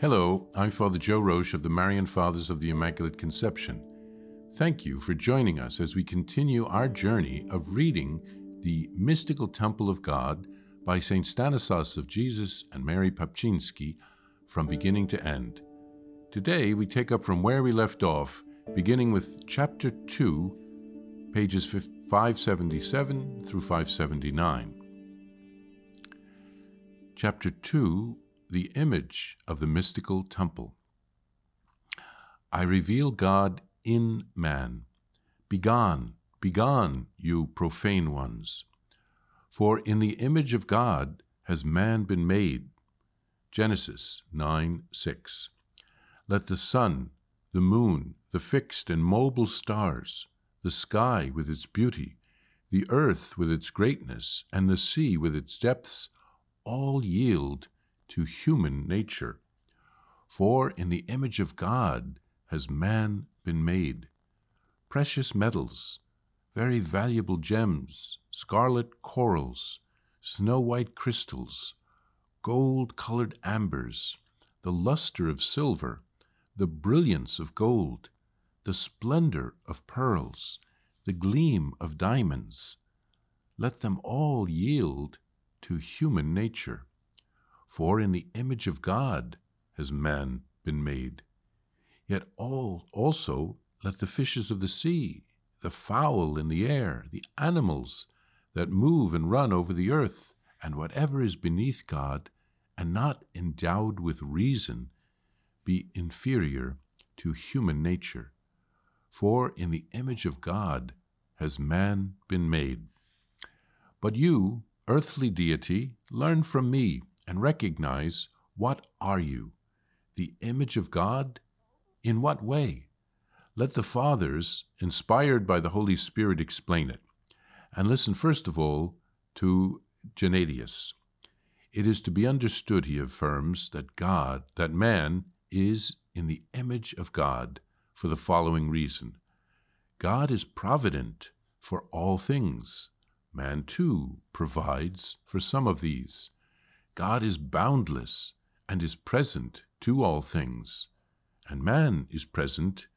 Hello, I'm Father Joe Roesch of the Marian Fathers of the Immaculate Conception. Thank you for joining us as we continue our journey of reading the Mystical Temple of God by St. Stanislaus of Jesus and Mary Papczyński from beginning to end. Today we take up from where we left off, beginning with chapter 2, pages 577 through 579. Chapter 2 the image of the mystical temple. I reveal God in man. Begone, begone, you profane ones. For in the image of God has man been made. Genesis 9 6. Let the sun, the moon, the fixed and mobile stars, the sky with its beauty, the earth with its greatness, and the sea with its depths all yield to human nature. For in the image of God has man been made. Precious metals, very valuable gems, scarlet corals, snow white crystals, gold colored ambers, the luster of silver, the brilliance of gold, the splendor of pearls, the gleam of diamonds. Let them all yield to human nature. For in the image of God has man been made. Yet all also let the fishes of the sea, the fowl in the air, the animals that move and run over the earth, and whatever is beneath God, and not endowed with reason, be inferior to human nature. For in the image of God has man been made. But you, earthly deity, learn from me and recognize what are you? The image of God? In what way? Let the Fathers, inspired by the Holy Spirit, explain it. And listen first of all to Gennadius. It is to be understood, he affirms, that God, that man, is in the image of God for the following reason God is provident for all things. Man, too, provides for some of these. God is boundless and is present to all things, and man is present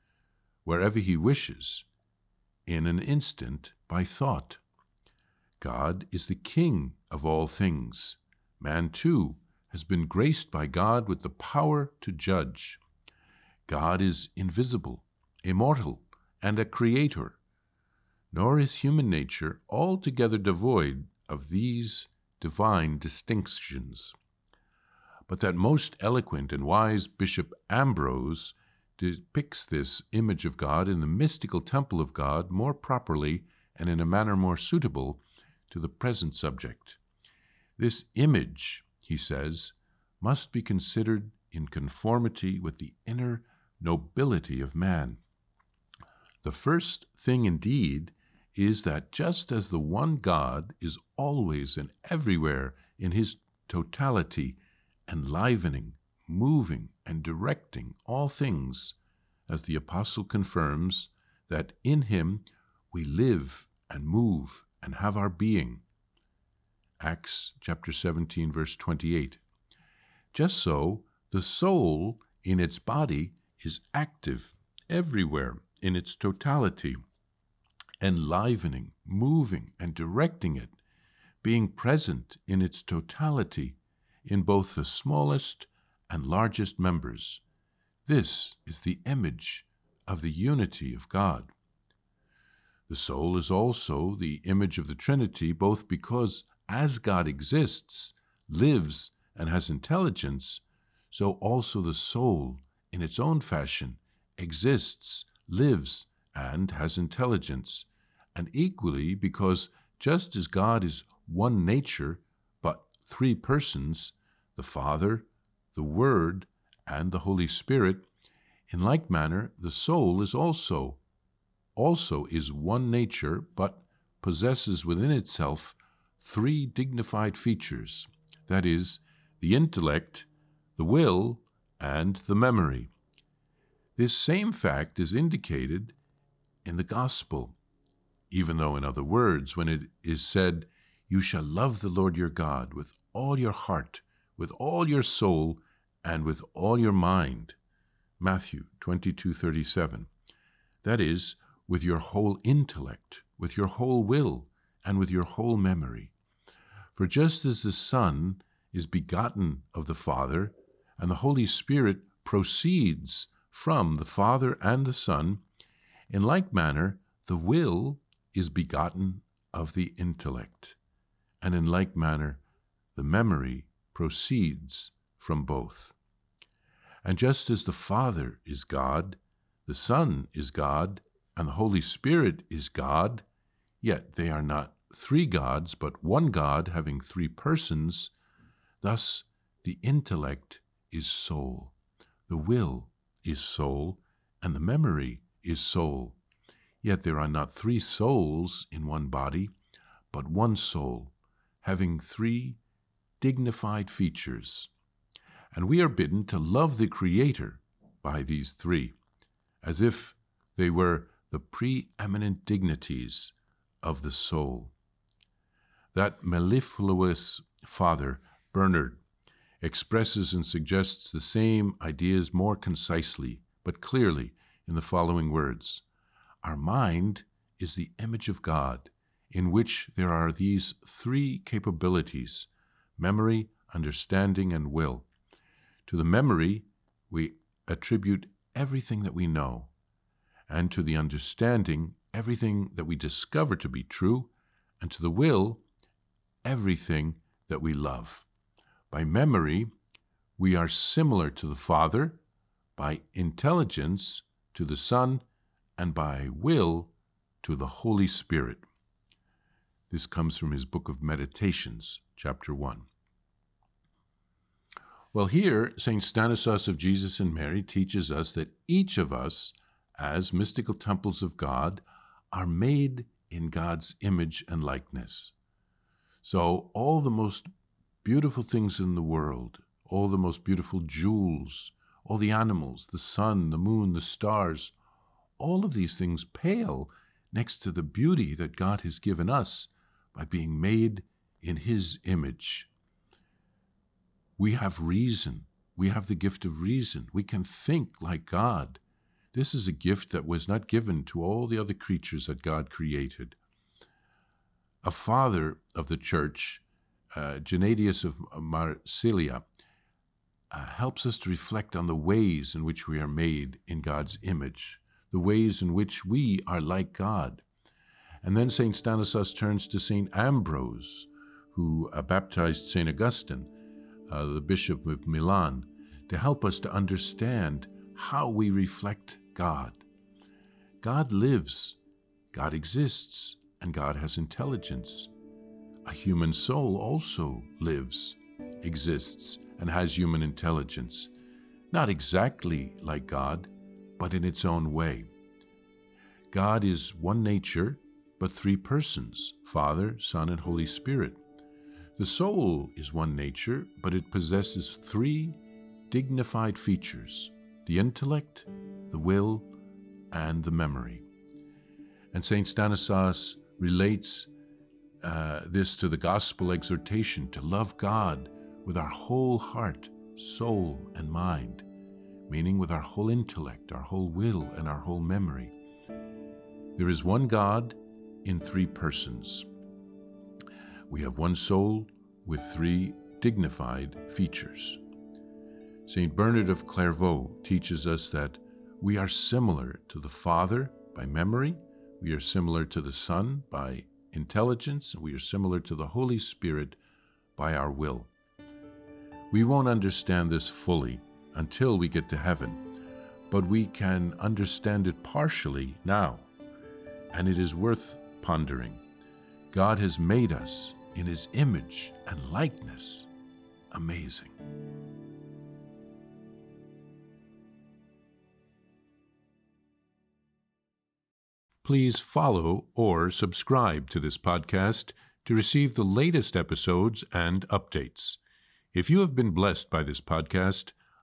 wherever he wishes, in an instant by thought. God is the King of all things. Man, too, has been graced by God with the power to judge. God is invisible, immortal, and a creator. Nor is human nature altogether devoid of these divine distinctions. But that most eloquent and wise Bishop Ambrose depicts this image of God in the mystical temple of God more properly and in a manner more suitable to the present subject. This image, he says, must be considered in conformity with the inner nobility of man. The first thing, indeed, is that just as the one God is always and everywhere in his totality, enlivening, moving, and directing all things, as the Apostle confirms that in him we live and move and have our being. Acts chapter 17, verse 28. Just so, the soul in its body is active everywhere in its totality enlivening, moving, and directing it, being present in its totality in both the smallest and largest members. This is the image of the unity of God. The soul is also the image of the Trinity, both because as God exists, lives, and has intelligence, so also the soul, in its own fashion, exists, lives, and has intelligence, and equally because just as God is one nature, but three persons, the Father, the Word, and the Holy Spirit, in like manner the soul is also also is one nature, but possesses within itself three dignified features, that is, the intellect, the will, and the memory. This same fact is indicated in the Gospel even though, in other words, when it is said, You shall love the Lord your God with all your heart, with all your soul, and with all your mind. Matthew 22:37. That is, with your whole intellect, with your whole will, and with your whole memory. For just as the Son is begotten of the Father, and the Holy Spirit proceeds from the Father and the Son, in like manner the will is begotten of the intellect, and in like manner the memory proceeds from both. And just as the Father is God, the Son is God, and the Holy Spirit is God, yet they are not three gods, but one God having three persons, thus the intellect is soul, the will is soul, and the memory is soul. Yet there are not three souls in one body, but one soul, having three dignified features. And we are bidden to love the Creator by these three, as if they were the preeminent dignities of the soul. That mellifluous father, Bernard, expresses and suggests the same ideas more concisely but clearly in the following words Our mind is the image of God, in which there are these three capabilities memory, understanding, and will. To the memory, we attribute everything that we know, and to the understanding, everything that we discover to be true, and to the will, everything that we love. By memory, we are similar to the Father, by intelligence to the Son, and by will to the Holy Spirit. This comes from his book of Meditations, chapter 1. Well, here, St. Stanislaus of Jesus and Mary teaches us that each of us, as mystical temples of God, are made in God's image and likeness. So, all the most beautiful things in the world, all the most beautiful jewels, all the animals, the sun, the moon, the stars, all of these things pale next to the beauty that God has given us by being made in His image. We have reason. We have the gift of reason. We can think like God. This is a gift that was not given to all the other creatures that God created. A father of the church, uh, Gennadius of Massilia, uh, helps us to reflect on the ways in which we are made in God's image, the ways in which we are like God. And then St. Stanislaus turns to St. Ambrose, who uh, baptized St. Augustine, uh, the Bishop of Milan, to help us to understand how we reflect God. God lives, God exists, and God has intelligence. A human soul also lives, exists, and has human intelligence. Not exactly like God, but in its own way. God is one nature but three persons Father, Son, and Holy Spirit. The soul is one nature, but it possesses three dignified features the intellect, the will, and the memory. And St. Stanislaus relates uh, this to the gospel exhortation to love God with our whole heart, soul, and mind, meaning with our whole intellect, our whole will, and our whole memory. There is one God in three persons. We have one soul with three dignified features. St. Bernard of Clairvaux teaches us that we are similar to the Father by memory, we are similar to the Son by intelligence, and we are similar to the Holy Spirit by our will. We won't understand this fully until we get to heaven, but we can understand it partially now, and it is worth pondering. God has made us in His image and likeness. Amazing. Please follow or subscribe to this podcast to receive the latest episodes and updates. If you have been blessed by this podcast,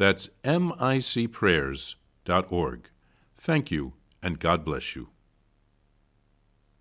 That's micprayers.org. Thank you, and God bless you.